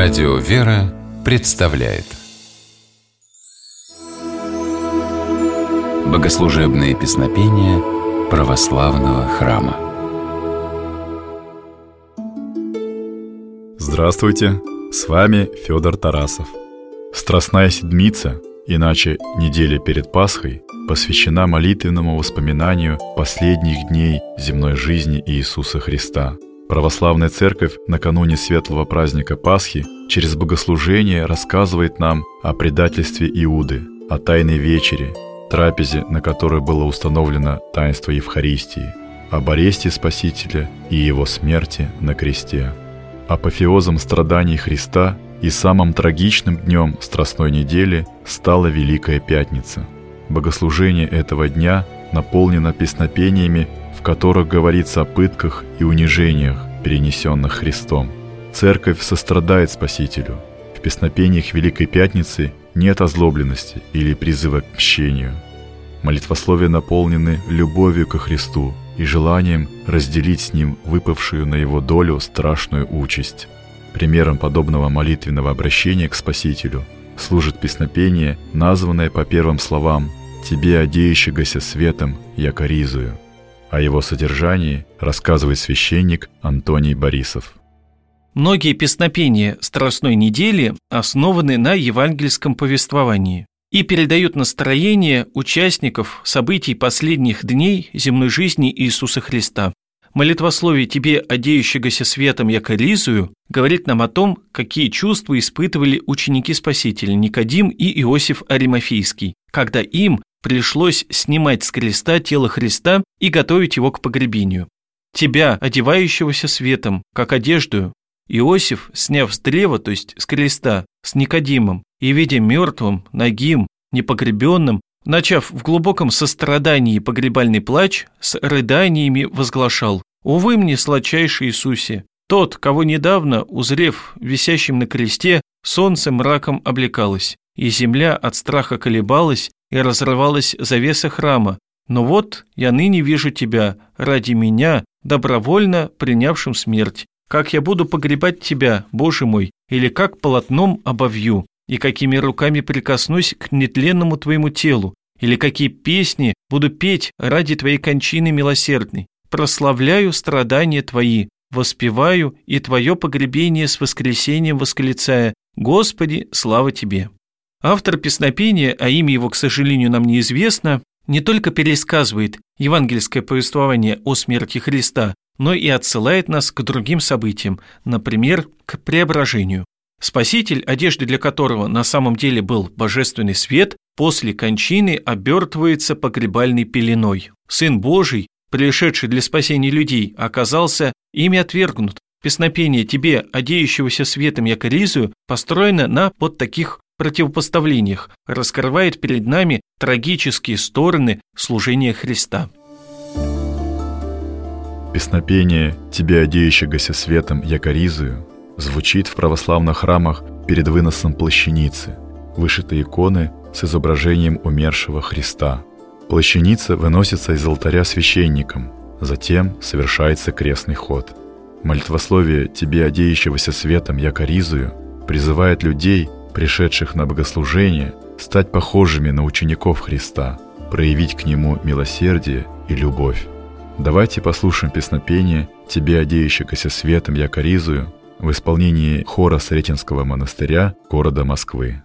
Радио «Вера» представляет. Богослужебные песнопения православного храма. Здравствуйте, с вами Федор Тарасов. Страстная седмица, иначе неделя перед Пасхой, посвящена молитвенному воспоминанию последних дней земной жизни Иисуса Христа – Православная Церковь накануне светлого праздника Пасхи через богослужение рассказывает нам о предательстве Иуды, о тайной вечере, трапезе, на которой было установлено таинство Евхаристии, об аресте Спасителя и его смерти на кресте. Апофеозом страданий Христа и самым трагичным днем Страстной недели стала Великая Пятница. Богослужение этого дня наполнено песнопениями в которых говорится о пытках и унижениях, перенесенных Христом. Церковь сострадает Спасителю. В песнопениях Великой Пятницы нет озлобленности или призыва к мщению. Молитвословия наполнены любовью ко Христу и желанием разделить с Ним выпавшую на Его долю страшную участь. Примером подобного молитвенного обращения к Спасителю служит песнопение, названное по первым словам «Тебе, одеющегося светом, я коризую». О его содержании рассказывает священник Антоний Борисов. Многие песнопения Страстной недели основаны на евангельском повествовании и передают настроение участников событий последних дней земной жизни Иисуса Христа. Молитвословие «Тебе, одеющегося светом, я коризую» говорит нам о том, какие чувства испытывали ученики Спасителя Никодим и Иосиф Аримофийский, когда им пришлось снимать с креста тело Христа и готовить его к погребению. Тебя, одевающегося светом, как одежду, Иосиф, сняв с древа, то есть с креста, с Никодимом, и видя мертвым, нагим, непогребенным, начав в глубоком сострадании погребальный плач, с рыданиями возглашал «Увы мне, сладчайший Иисусе, тот, кого недавно, узрев висящим на кресте, солнце мраком облекалось, и земля от страха колебалась, и разрывалась завеса храма. Но вот я ныне вижу тебя, ради меня, добровольно принявшим смерть. Как я буду погребать тебя, Боже мой, или как полотном обовью, и какими руками прикоснусь к нетленному твоему телу, или какие песни буду петь ради твоей кончины милосердной. Прославляю страдания твои, воспеваю и твое погребение с воскресением восклицая «Господи, слава тебе!» Автор песнопения, а имя его, к сожалению, нам неизвестно, не только пересказывает евангельское повествование о смерти Христа, но и отсылает нас к другим событиям, например, к преображению. Спаситель, одежды для которого на самом деле был божественный свет, после кончины обертывается погребальной пеленой. Сын Божий, пришедший для спасения людей, оказался ими отвергнут. Песнопение «Тебе, одеющегося светом якоризую» построено на вот таких противопоставлениях раскрывает перед нами трагические стороны служения Христа. Песнопение «Тебе, одеющегося светом, якоризую» звучит в православных храмах перед выносом плащаницы, вышитой иконы с изображением умершего Христа. Плащаница выносится из алтаря священником, затем совершается крестный ход. Молитвословие «Тебе, одеющегося светом, якоризую» призывает людей пришедших на богослужение, стать похожими на учеников Христа, проявить к Нему милосердие и любовь. Давайте послушаем песнопение «Тебе, одеющегося светом, я коризую» в исполнении хора Сретенского монастыря города Москвы.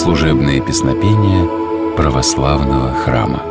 Богослужебные песнопения православного храма.